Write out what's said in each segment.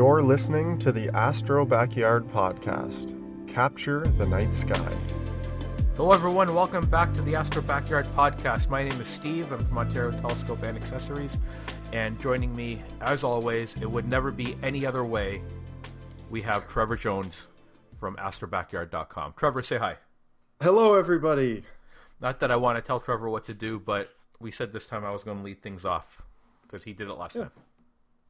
You're listening to the Astro Backyard Podcast. Capture the night sky. Hello, everyone. Welcome back to the Astro Backyard Podcast. My name is Steve. I'm from Ontario Telescope and Accessories. And joining me, as always, it would never be any other way, we have Trevor Jones from astrobackyard.com. Trevor, say hi. Hello, everybody. Not that I want to tell Trevor what to do, but we said this time I was going to lead things off because he did it last Yeah. time.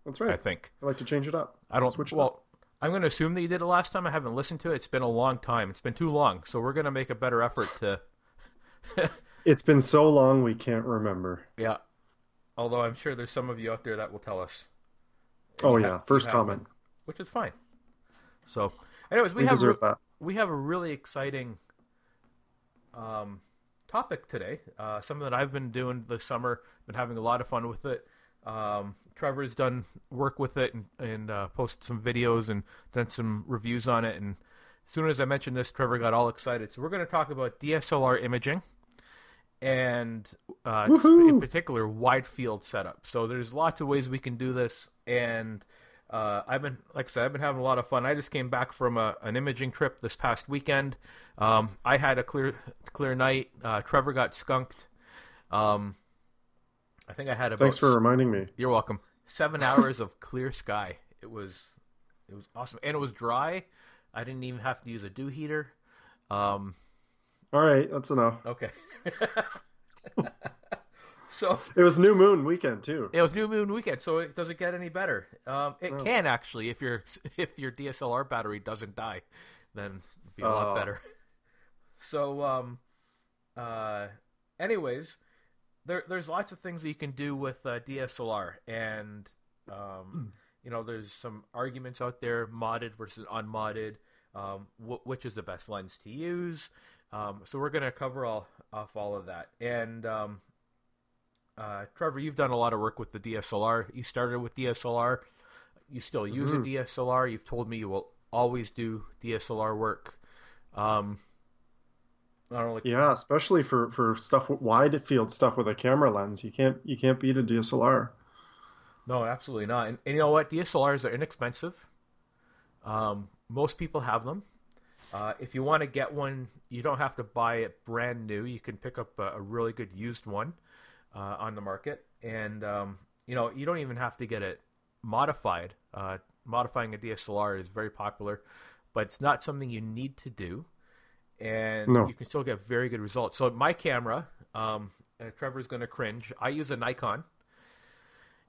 That's right. I think. I like to change it up. I don't. Switch it well, up. I'm going to assume that you did it last time. I haven't listened to it. It's been a long time. It's been too long. So we're going to make a better effort to. It's been so long we can't remember. yeah. Although I'm sure there's some of you out there that will tell us. Oh yeah, have- first comment. one, which is fine. So, anyways, we, We have re- we have a really exciting um, topic today. Uh, something that I've been doing this summer. Been having a lot of fun with it. Um, Trevor's done work with it and, and uh, posted some videos and done some reviews on it. And as soon as I mentioned this, Trevor got all excited. So we're going to talk about DSLR imaging and uh, in particular wide field setup. So there's lots of ways we can do this, and uh, I've been, like I said, I've been having a lot of fun. I just came back from a, an imaging trip this past weekend. Um, I had a clear clear night. Uh, Trevor got skunked. Um, I think I had about Thanks for reminding me. you're welcome. Seven hours of clear sky. It was it was awesome, and it was dry. I didn't even have to use a dew heater. Um, All right, that's enough. okay. so It was new moon weekend too. it was new moon weekend, so it doesn't get any better. Um, it No. can actually if your if your DSLR battery doesn't die, then it'd be a lot Oh. better. So, um, uh, anyways, there there's lots of things that you can do with uh, DSLR, and um, you know, there's some arguments out there, modded versus unmodded. Um, wh- which is the best lens to use? Um, so we're gonna cover all off all of that, and um, uh, Trevor, you've done a lot of work with the DSLR. You started with DSLR. You still use Mhm. a DSLR. You've told me you will always do DSLR work. Um, I don't like, Yeah, especially for for stuff with wide field stuff with a camera lens. You can't you can't beat a DSLR. No, absolutely not. And, and you know what? DSLRs are inexpensive. Um, most people have them. Uh, if you want to get one, you don't have to buy it brand new. You can pick up a, a really good used one uh, on the market, and um, you know you don't even have to get it modified. Uh, modifying a DSLR is very popular, but it's not something you need to do, and No. you can still get very good results. So my camera, um, uh, Trevor's going to cringe. I use a Nikon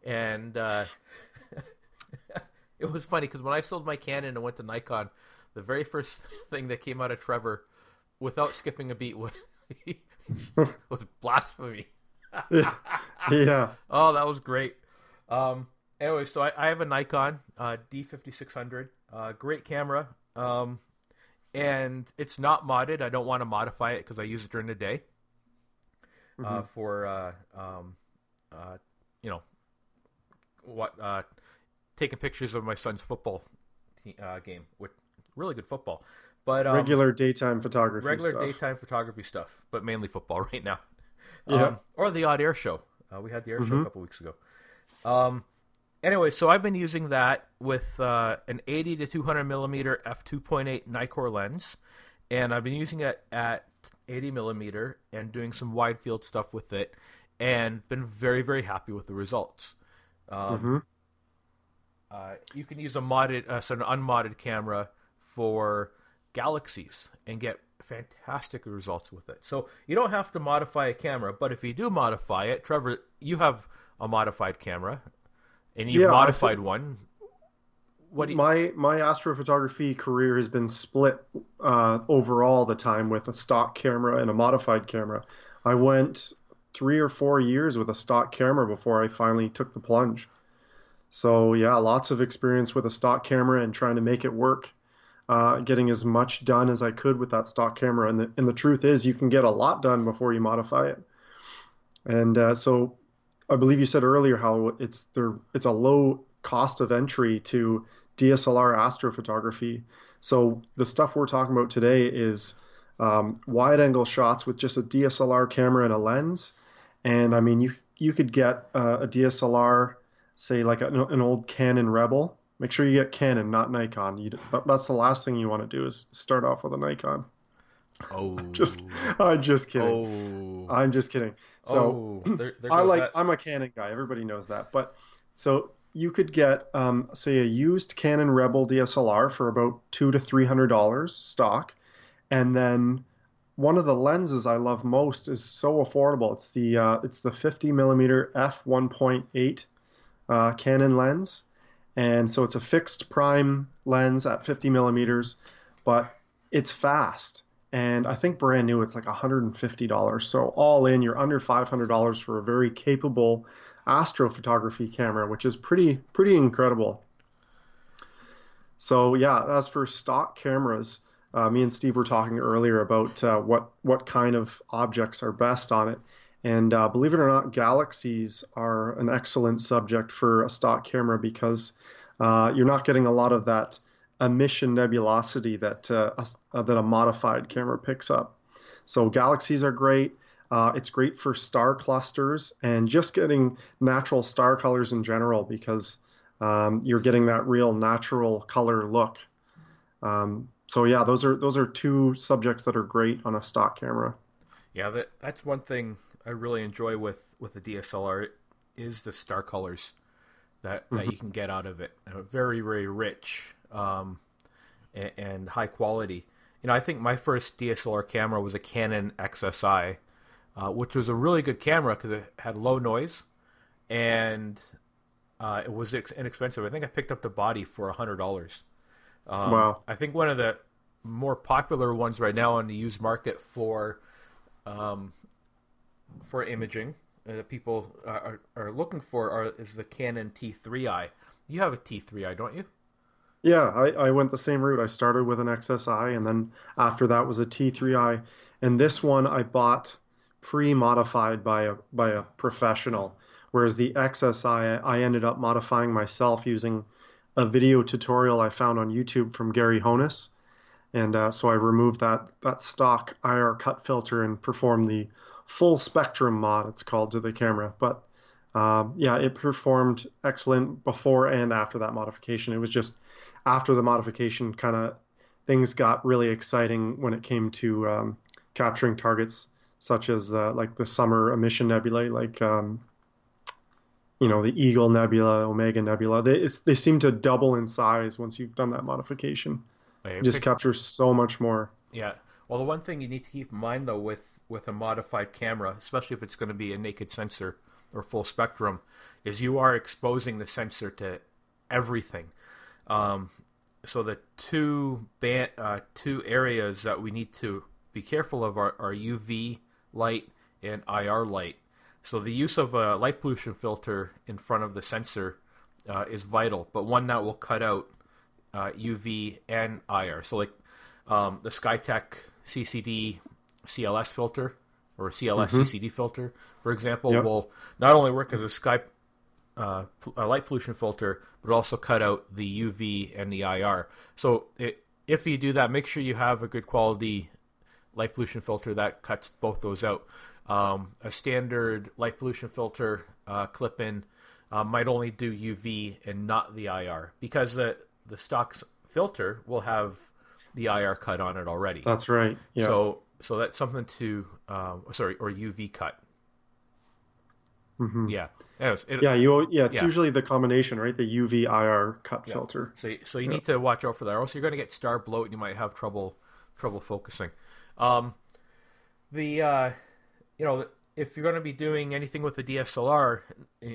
and uh, it was funny because when I sold my Canon and went to Nikon, the very first thing that came out of Trevor, without skipping a beat, was, was blasphemy. yeah. Oh, that was great. Um, anyway, so I, I have a Nikon uh, D5600, uh, great camera, um, and it's not modded. I don't want to modify it because I use it during the day uh, Mhm. for uh, um, uh, you know what uh, taking pictures of my son's football te- uh, game with really good football, but um, regular daytime photography regular stuff. daytime photography stuff, but mainly football right now. Yeah. Um, or the odd air show. Uh, we had the air show a couple weeks ago. Anyway, so I've been using that with uh, an 80 to 200 millimeter f2.8 Nikkor lens, and I've been using it at 80 millimeter and doing some wide field stuff with it, and been very very happy with the results. Um, Mhm. uh, you can use a modded, uh, so an unmodded camera for galaxies and get fantastic results with it. So you don't have to modify a camera, but if you do modify it, Trevor, you have a modified camera, and you've Yeah, modified one. What do you? my my astrophotography career has been split uh, overall the time with a stock camera and a modified camera. I went three or four years with a stock camera before I finally took the plunge. So yeah, lots of experience with a stock camera and trying to make it work, uh, getting as much done as I could with that stock camera. And the, and the truth is, you can get a lot done before you modify it. And uh, so, I believe you said earlier how it's there. It's a low cost of entry to DSLR astrophotography. So the stuff we're talking about today is um, wide-angle shots with just a DSLR camera and a lens. And I mean, you you could get uh, a DSLR, say like an, an old Canon Rebel, Make sure you get Canon, not Nikon. You, that's the last thing you want to do is start off with a Nikon. Oh, just I'm just kidding. Oh, I'm just kidding. So oh, there, there I like that. I'm a Canon guy. Everybody knows that. But so you could get um, say a used Canon Rebel DSLR for about two to three hundred dollars stock, and then one of the lenses I love most is so affordable. It's the uh, it's the 50 millimeter f 1.8 uh, Canon lens, and so it's a fixed prime lens at 50 millimeters, but it's fast. And I think brand new it's like $150. So all in, you're under $500 for a very capable astrophotography camera, which is pretty pretty incredible. So yeah, as for stock cameras, uh, me and Steve were talking earlier about uh, what what kind of objects are best on it, and uh, believe it or not, galaxies are an excellent subject for a stock camera because uh, you're not getting a lot of that emission nebulosity that uh, a, that a modified camera picks up. So galaxies are great. Uh, it's great for star clusters and just getting natural star colors in general because um, you're getting that real natural color look. Um, so yeah, those are those are two subjects that are great on a stock camera. Yeah, that that's one thing I really enjoy with with the DSLR is the star colors that that you can get out of it. Uh, very very rich um, and, and high quality. You know, I think my first DSLR camera was a Canon XSI, uh, which was a really good camera because it had low noise and uh, it was ex- inexpensive. I think I picked up the body for a hundred dollars. Um, Wow. I think one of the more popular ones right now on the used market for um, for imaging uh, that people are, are, are looking for are, is the Canon T3i. You have a T3i, don't you? Yeah, I, I went the same route. I started with an XSI, and then after that was a T3i, and this one I bought pre-modified by a by a professional, whereas the XSI I ended up modifying myself using a video tutorial I found on YouTube from Gary Honis, and uh, so I removed that that stock IR cut filter and performed the full spectrum mod it's called to the camera. But um, yeah, it performed excellent before and after that modification. It was just after the modification, kind of things got really exciting when it came to um, capturing targets such as uh, like the summer emission nebulae, like um, you know the Eagle Nebula, Omega Nebula. They it's, they seem to double in size once you've done that modification. Wait, just pick- captures so much more. Yeah. Well, the one thing you need to keep in mind though with with a modified camera, especially if it's going to be a naked sensor or full spectrum, is you are exposing the sensor to everything. Um, so the two ban- uh, two areas that we need to be careful of are, are UV light and IR light. So the use of a light pollution filter in front of the sensor uh, is vital, but one that will cut out uh, UV and IR. So like um, the SkyTech CCD CLS filter or CLS CCD filter, for example, Yep. will not only work as a sky uh, a light pollution filter, but also cut out the UV and the IR. So it, if you do that, make sure you have a good quality light pollution filter that cuts both those out. Um, a standard light pollution filter uh, clip-in uh, might only do UV and not the IR because the the stock filter will have the IR cut on it already. That's right. Yeah. So so that's something to um, sorry or UV cut. Mhm. Yeah. It, Yeah, you yeah, it's Yeah. usually the combination, right? The UV IR cut Yeah. filter. So, so you need to watch out for that, or else you're going to get star bloat and you might have trouble trouble focusing. Um, the uh, you know if you're going to be doing anything with the DSLR,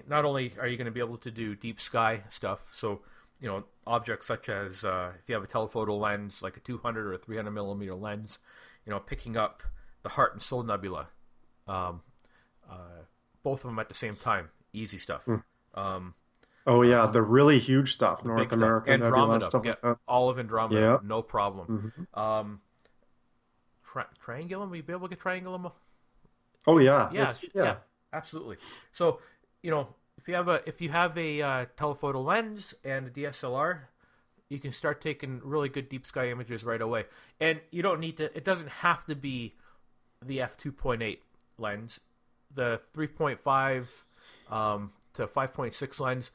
not only are you going to be able to do deep sky stuff, so you know objects such as uh, if you have a telephoto lens like a 200 or a 300 millimeter lens, you know picking up the Heart and Soul Nebula, um, uh, both of them at the same time, easy stuff. Um, Oh yeah, the really huge stuff, North big stuff. Andromeda, stuff yeah, like that. all of Andromeda, Yeah. no problem. Mhm. Um, tri- triangulum, will you be able to get triangulum? Oh yeah, Yeah, yeah, yeah. absolutely. So you know, if you have a if you have a uh, telephoto lens and a DSLR, you can start taking really good deep sky images right away. And you don't need to. It doesn't have to be the f two point eight lens. The three point five um, to five point six lens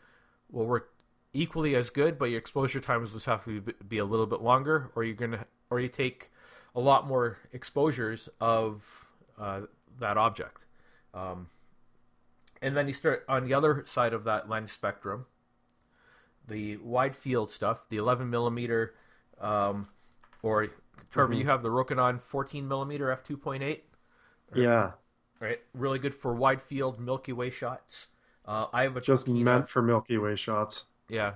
will work equally as good, but your exposure times will have to be a little bit longer, or you're gonna, or you take a lot more exposures of uh, that object. Um, and then you start on the other side of that lens spectrum, the wide field stuff, the 11 millimeter, um, or Trevor, mm-hmm. you have the Rokinon 14 millimeter f 2.8. Yeah. Right, really good for wide field Milky Way shots. Uh, I have a just Tokina, meant for Milky Way shots. Yeah,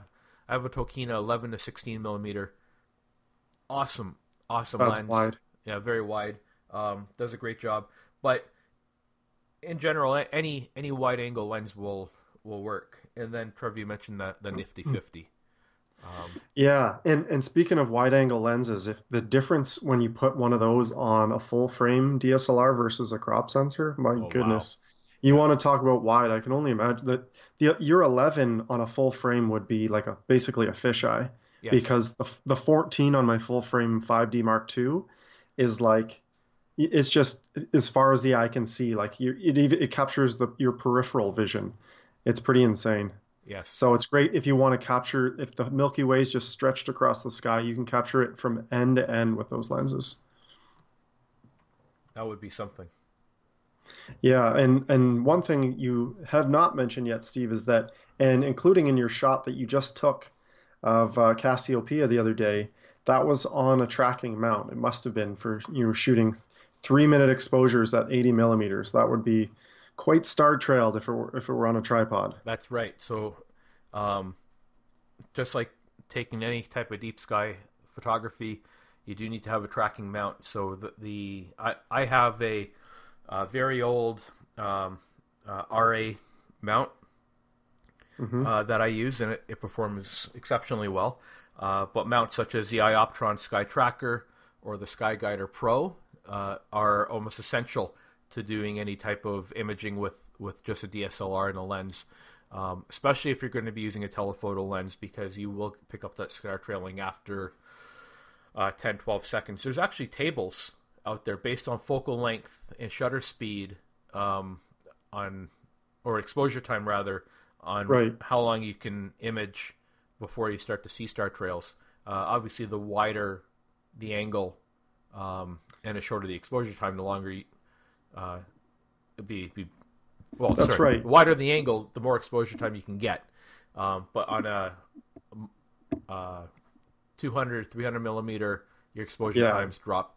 I have a Tokina 11 to 16 millimeter. Awesome, awesome That's lens. Wide. Yeah, very wide. Um, does a great job. But in general, any any wide angle lens will will work. And then Trevor, you mentioned the the nifty 50. Um, yeah, and and speaking of wide angle lenses, if the difference when you put one of those on a full frame DSLR versus a crop sensor, my oh, goodness, wow. you want to talk about wide? I can only imagine that the your 11 on a full frame would be like a basically a fisheye yes. because the the 14 on my full frame 5D Mark II is like it's just as far as the eye can see like you, it even it captures the your peripheral vision it's pretty insane yes. So it's great if you want to capture if the milky way is just stretched across the sky you can capture it from end to end with those lenses. That would be something. Yeah and and one thing you have not mentioned yet steve is that and including in your shot that you just took of uh, cassiopeia the other day that was on a tracking mount. It must have been for you were shooting three minute exposures at 80 millimeters. That would be quite star trailed if it were, if it were on a tripod. That's right. So, um, just like taking any type of deep sky photography, you do need to have a tracking mount. So the, the I, I have a, a very old um, uh, RA mount mm-hmm. uh, that I use, and it, it performs exceptionally well. Uh, but mounts such as the Ioptron Sky Tracker or the Sky Guider Pro uh, are almost essential to doing any type of imaging with, with just a DSLR and a lens, um, especially if you're going to be using a telephoto lens because you will pick up that star trailing after uh, 10, 12 seconds. There's actually tables out there based on focal length and shutter speed um, on or exposure time rather on right. how long you can image before you start to see star trails. Uh, obviously, the wider the angle um, and the shorter the exposure time, the longer you, uh, be, be well. That's sorry, right. The wider the angle, the more exposure time you can get. Um, but on a uh, 200, 300 millimeter, your exposure yeah. times drop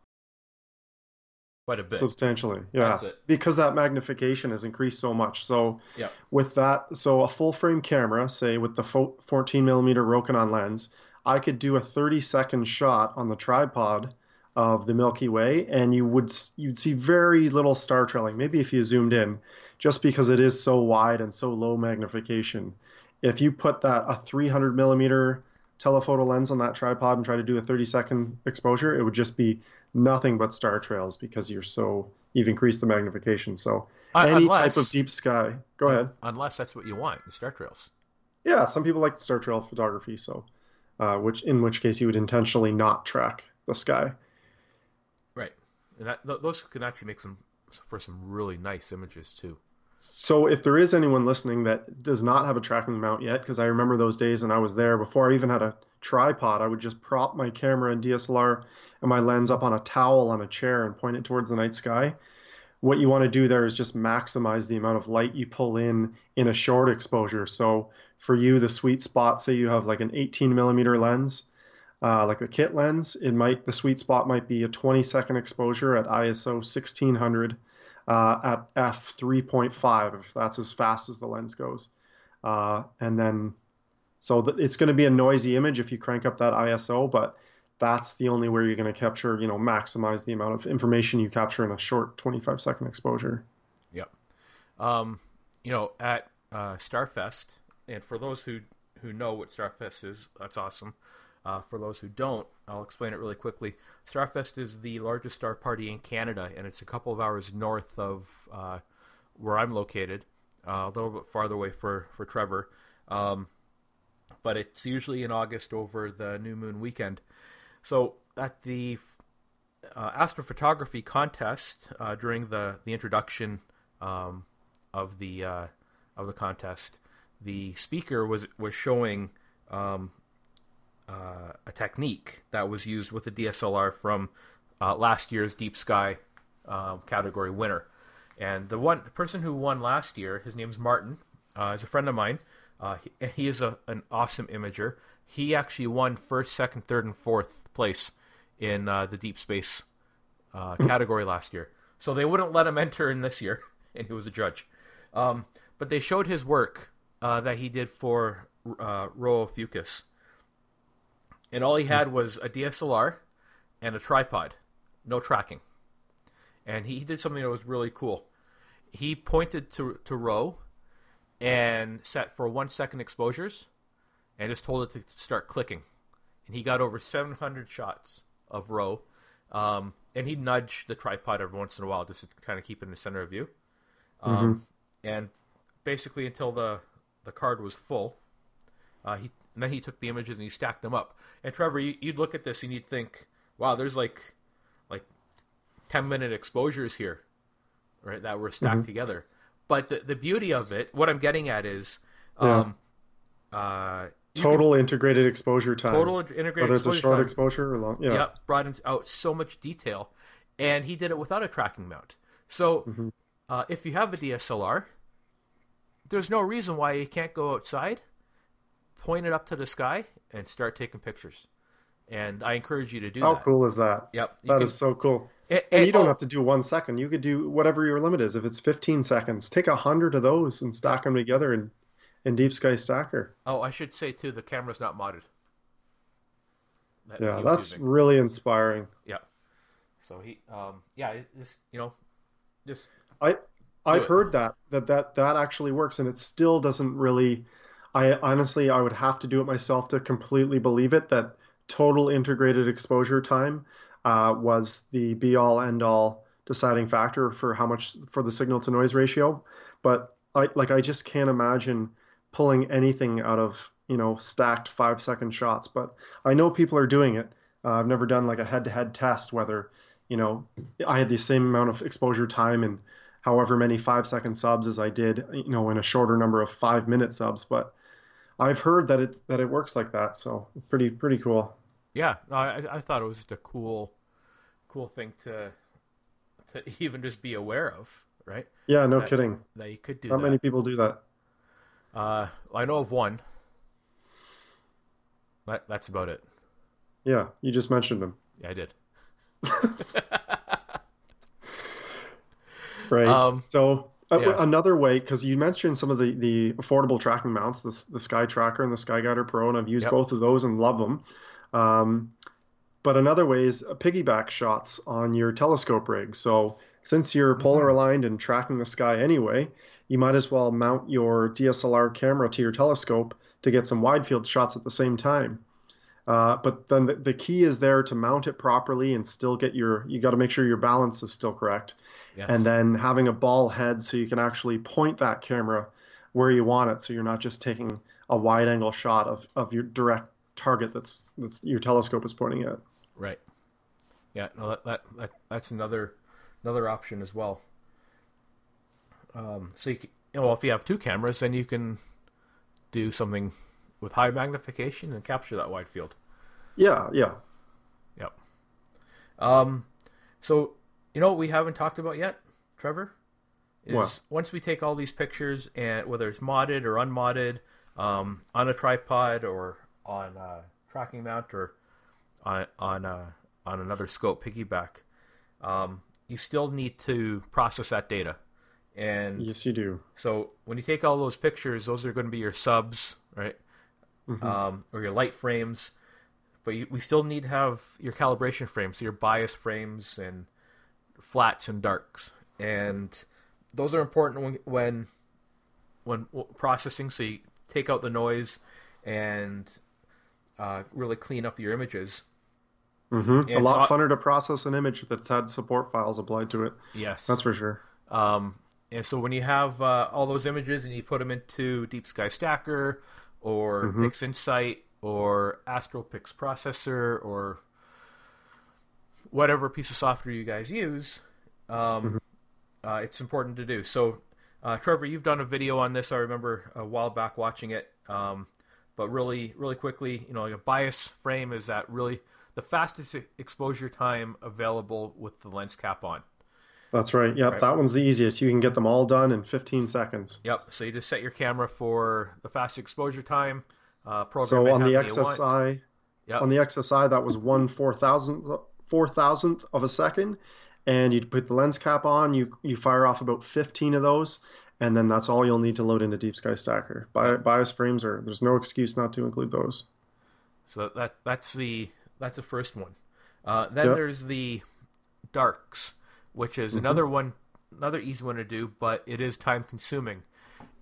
quite a bit substantially yeah because that magnification has increased so much so yeah. with that so a full frame camera say with the 14 millimeter rokinon lens i could do a 30 second shot on the tripod of the Milky Way, and you would you'd see very little star trailing. Maybe if you zoomed in, just because it is so wide and so low magnification. If you put that a 300 millimeter telephoto lens on that tripod and try to do a 30 second exposure, it would just be nothing but star trails because you're so you've increased the magnification. So uh, any unless, type of deep sky. Go ahead. Unless that's what you want, the star trails. Yeah, some people like star trail photography, so uh, which in which case you would intentionally not track the sky. And that, those can actually make some for some really nice images too. So if there is anyone listening that does not have a tracking mount yet, because I remember those days and I was there before I even had a tripod, I would just prop my camera and DSLR and my lens up on a towel on a chair and point it towards the night sky. What you want to do there is just maximize the amount of light you pull in in a short exposure. So for you, the sweet spot, say you have like an 18 millimeter lens, uh, like the kit lens, it might the sweet spot might be a 20 second exposure at ISO 1600 uh, at f 3.5 if that's as fast as the lens goes, uh, and then so the, it's going to be a noisy image if you crank up that ISO, but that's the only way you're going to capture, you know, maximize the amount of information you capture in a short 25 second exposure. Yep. Um, you know, at uh, Starfest, and for those who who know what Starfest is, that's awesome. Uh, for those who don't, I'll explain it really quickly. Starfest is the largest star party in Canada, and it's a couple of hours north of uh, where I'm located, uh, a little bit farther away for for Trevor. Um, but it's usually in August over the new moon weekend. So at the uh, astrophotography contest uh, during the the introduction um, of the uh, of the contest, the speaker was was showing um, uh, a technique that was used with the DSLR from uh, last year's Deep Sky um, category winner. And the one the person who won last year, his name's Martin, uh, is a friend of mine. Uh, he, he, is a, an awesome imager. He actually won first, second, third, and fourth place in uh, the deep space uh, category last year. So they wouldn't let him enter in this year, and he was a judge. Um, but they showed his work uh, that he did for uh, Rho Ophiuchus. And all he had was a DSLR and a tripod, no tracking. And he did something that was really cool. He pointed to, to Rho and set for one second exposures and just told it to start clicking. And he got over 700 shots of Rho. Um, and he'd nudge the tripod every once in a while just to kind of keep it in the center of view. Um, mm-hmm. And basically until the, the card was full, uh, he then he took the images and he stacked them up. And Trevor, you, would look at this and you'd think, wow, there's like like 10 minute exposures here, right, that were stacked mm-hmm. together. But the, the beauty of it, what I'm getting at is, um, uh, total can, integrated exposure time. Total integrated exposure. whether it's a short time. exposure or long. Yeah, yeah brought out so much detail, and he did it without a tracking mount. So, mm-hmm. uh, if you have a DSLR, there's no reason why you can't go outside, point it up to the sky, and start taking pictures. And I encourage you to do How that. How cool is that? Yep, that can, is so cool. And, and, and you don't oh, have to do one second. You could do whatever your limit is. If it's 15 seconds, take a hundred of those and stack them together in, in Deep Sky Stacker. Oh, I should say too, the camera's not modded. That yeah, that's using. really inspiring. Yeah. So he, um, yeah, just you know, just I, I've it. heard that that that that actually works, and it still doesn't really. I honestly, I would have to do it myself to completely believe it. That total integrated exposure time uh, was the be all end all deciding factor for how much for the signal to noise ratio. But I like I just can't imagine pulling anything out of you know stacked five second shots. But I know people are doing it. Uh, I've never done like a head to head test whether you know I had the same amount of exposure time and however many five second subs as I did you know in a shorter number of five minute subs. But I've heard that it that it works like that. So pretty pretty cool yeah, I, I thought it was just a cool, cool thing to to even just be aware of, right? Yeah, no that, kidding. That you could do. Not that. many people do that. Uh, I know of one. That that's about it. Yeah, you just mentioned them. Yeah, I did. right. Um, so yeah. another way, because you mentioned some of the, the affordable tracking mounts, the, the Sky Tracker and the Sky Guider Pro, and I've used yep. both of those and love them. Um, but another way is piggyback shots on your telescope rig. So since you're mm-hmm. polar aligned and tracking the sky anyway, you might as well mount your DSLR camera to your telescope to get some wide field shots at the same time. Uh, but then the, the, key is there to mount it properly and still get your, you got to make sure your balance is still correct. Yes. And then having a ball head so you can actually point that camera where you want it. So you're not just taking a wide angle shot of, of your direct target that's that's your telescope is pointing at. Right. Yeah. No, that, that, that that's another another option as well. Um, so you, can, well, if you have two cameras, then you can do something with high magnification and capture that wide field. Yeah. Yeah. Yep. Um, so you know what we haven't talked about yet, Trevor? Is what? once we take all these pictures and whether it's modded or unmodded, um, on a tripod or on a tracking mount or on on uh, on another scope piggyback, um, you still need to process that data. And yes, you do. So when you take all those pictures, those are going to be your subs, right? Mm-hmm. Um, or your light frames. But you, we still need to have your calibration frames, so your bias frames and flats and darks, and those are important when when, when processing. So you take out the noise and uh, really clean up your images. Mm-hmm. A lot so, funner to process an image that's had support files applied to it. Yes, that's for sure. Um, and so when you have uh, all those images and you put them into Deep Sky Stacker or mm-hmm. PixInsight or Astro Pixel Processor or whatever piece of software you guys use, um, mm-hmm. uh, it's important to do. So, uh, Trevor, you've done a video on this. I remember a while back watching it. Um, but really, really quickly, you know, like a bias frame is that really the fastest exposure time available with the lens cap on. That's right. Yep, right. that one's the easiest. You can get them all done in 15 seconds. Yep. So you just set your camera for the fast exposure time. Uh, so on the XSI, yep. on the XSI, that was one four thousandth four thousandth of a second, and you put the lens cap on. You you fire off about 15 of those, and then that's all you'll need to load into Deep Sky Stacker. Bi- bias frames are there's no excuse not to include those. So that that's the that's the first one. Uh, then yep. there's the darks which is mm-hmm. another one, another easy one to do, but it is time consuming.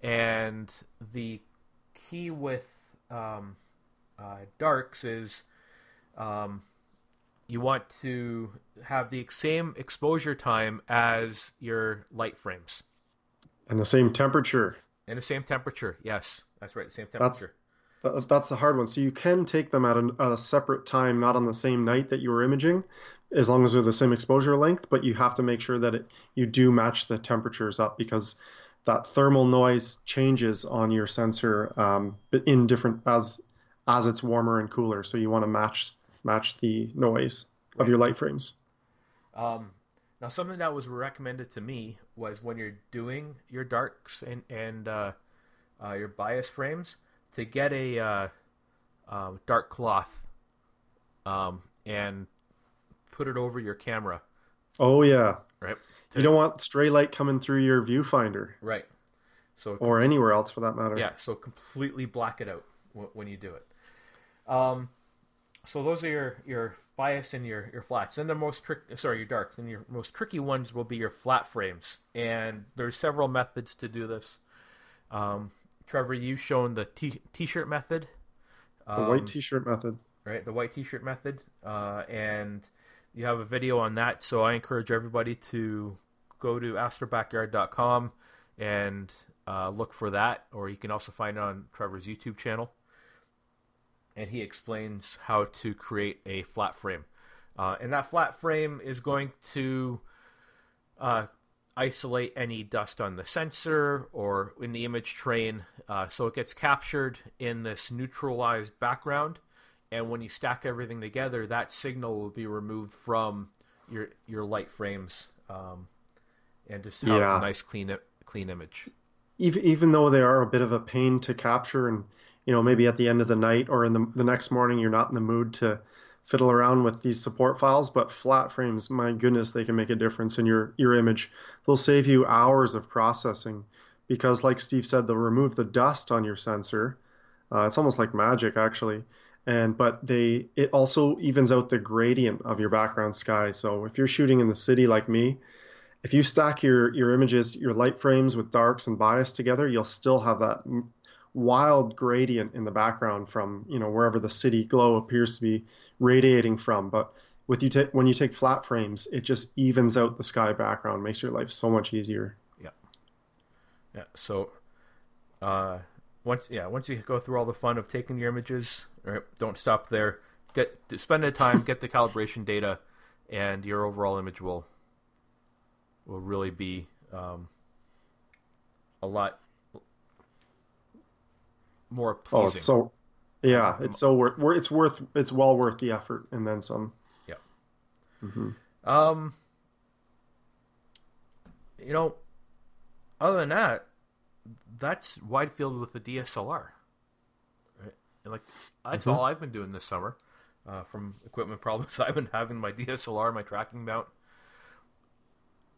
And the key with um, uh, darks is um, you want to have the same exposure time as your light frames. And the same temperature. And the same temperature, yes. That's right, the same temperature. That's, that's the hard one. So you can take them at a, at a separate time, not on the same night that you were imaging, as long as they're the same exposure length, but you have to make sure that it, you do match the temperatures up because that thermal noise changes on your sensor um, in different as as it's warmer and cooler. So you want to match match the noise right. of your light frames. Um, now, something that was recommended to me was when you're doing your darks and and uh, uh, your bias frames to get a uh, um, dark cloth um, and put it over your camera. Oh yeah. Right. To, you don't want stray light coming through your viewfinder. Right. So or anywhere else for that matter. Yeah. So completely black it out when you do it. Um, so those are your your bias and your your flats. And the most trick, sorry, your darks. And your most tricky ones will be your flat frames. And there's several methods to do this. Um, Trevor, you've shown the t- t-shirt method. The um, white t-shirt method. Right, the white t-shirt method, uh, and you have a video on that. So I encourage everybody to go to astrobackyard.com and uh, look for that, or you can also find it on Trevor's YouTube channel. And he explains how to create a flat frame. Uh, and that flat frame is going to uh, isolate any dust on the sensor or in the image train. Uh, so it gets captured in this neutralized background and when you stack everything together, that signal will be removed from your your light frames, um, and just have yeah. a nice clean clean image. Even even though they are a bit of a pain to capture, and you know maybe at the end of the night or in the the next morning you're not in the mood to fiddle around with these support files, but flat frames, my goodness, they can make a difference in your your image. They'll save you hours of processing because, like Steve said, they'll remove the dust on your sensor. Uh, it's almost like magic, actually and but they it also evens out the gradient of your background sky. So if you're shooting in the city like me if you stack your your images your light frames with darks and bias together you'll still have that wild gradient in the background from you know wherever the city glow appears to be radiating from. But with you take when you take flat frames it just evens out the sky background makes your life so much easier. Yeah. Yeah. So uh once yeah once you go through all the fun of taking your images right don't stop there get spend the time get the calibration data and your overall image will will really be um, a lot more pleasing. Oh, it's so yeah, it's so worth it's worth it's well worth the effort and then some. Yeah. Mm-hmm. Um. You know, other than that, that's wide field with the DSLR. Right? And like that's mm-hmm. all I've been doing this summer. Uh, from equipment problems I've been having, my DSLR, my tracking mount,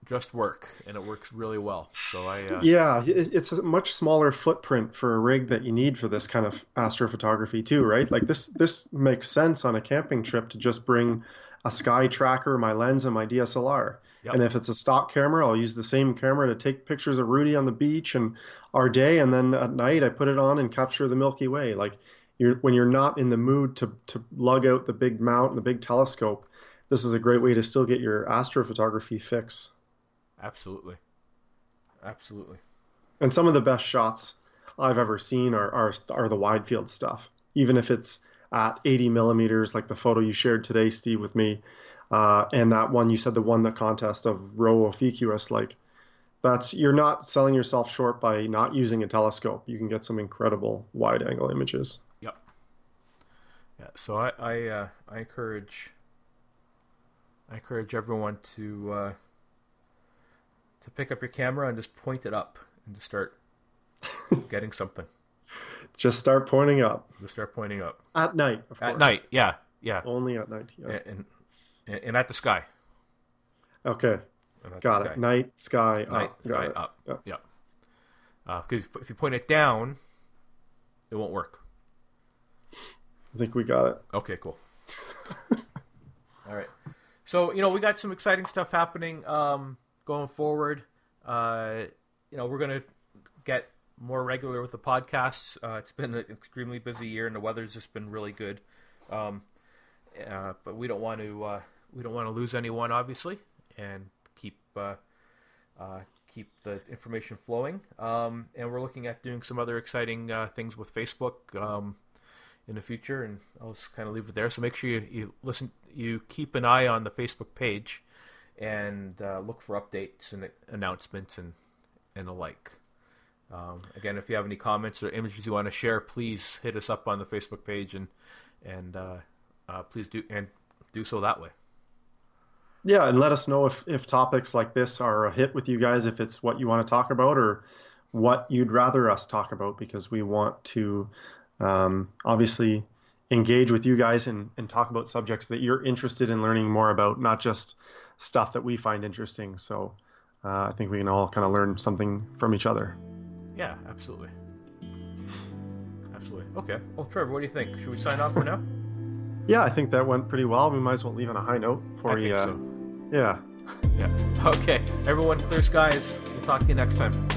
just work, and it works really well. So I uh... yeah, it's a much smaller footprint for a rig that you need for this kind of astrophotography too, right? Like this this makes sense on a camping trip to just bring a sky tracker, my lens, and my DSLR. Yep. And if it's a stock camera, I'll use the same camera to take pictures of Rudy on the beach and our day, and then at night I put it on and capture the Milky Way. Like you're when you're not in the mood to to lug out the big mount and the big telescope, this is a great way to still get your astrophotography fix. Absolutely, absolutely. And some of the best shots I've ever seen are are, are the wide field stuff, even if it's at 80 millimeters, like the photo you shared today, Steve, with me. Uh, and that one you said the one the contest of Rho Ophiuchus, like that's you're not selling yourself short by not using a telescope. You can get some incredible wide angle images. Yeah. So I I, uh, I encourage I encourage everyone to uh, to pick up your camera and just point it up and to start getting something. Just start pointing up. Just start pointing up at night. At night, yeah, yeah. Only at night. Yeah. And, and, and at the sky. Okay. Got it. Night, sky, Night, up. sky, Got it. up. Yep. Yeah. Because if you point it down, it won't work. I think we got it. Okay, cool. All right. So you know we got some exciting stuff happening um, going forward. Uh, you know we're gonna get more regular with the podcasts. Uh, it's been an extremely busy year, and the weather's just been really good. Um, uh, but we don't want to uh, we don't want to lose anyone, obviously, and keep uh, uh, keep the information flowing. Um, and we're looking at doing some other exciting things with Facebook um, in the future, and I'll just kind of leave it there. So make sure you, you listen, you keep an eye on the Facebook page, and uh, look for updates and announcements and and the like. Um, again, if you have any comments or images you want to share, please hit us up on the Facebook page and and uh, uh, please do and do so that way. Yeah, and let us know if, if topics like this are a hit with you guys, if it's what you want to talk about or what you'd rather us talk about, because we want to um, obviously engage with you guys and, and talk about subjects that you're interested in learning more about, not just stuff that we find interesting. So uh, I think we can all kind of learn something from each other. Yeah, absolutely. Absolutely. Okay. Well, Trevor, what do you think? Should we sign off for now? Yeah, I think that went pretty well. We might as well leave on a high note for I we. Uh, so. Yeah. Yeah. Okay. Everyone, clear skies. We'll talk to you next time.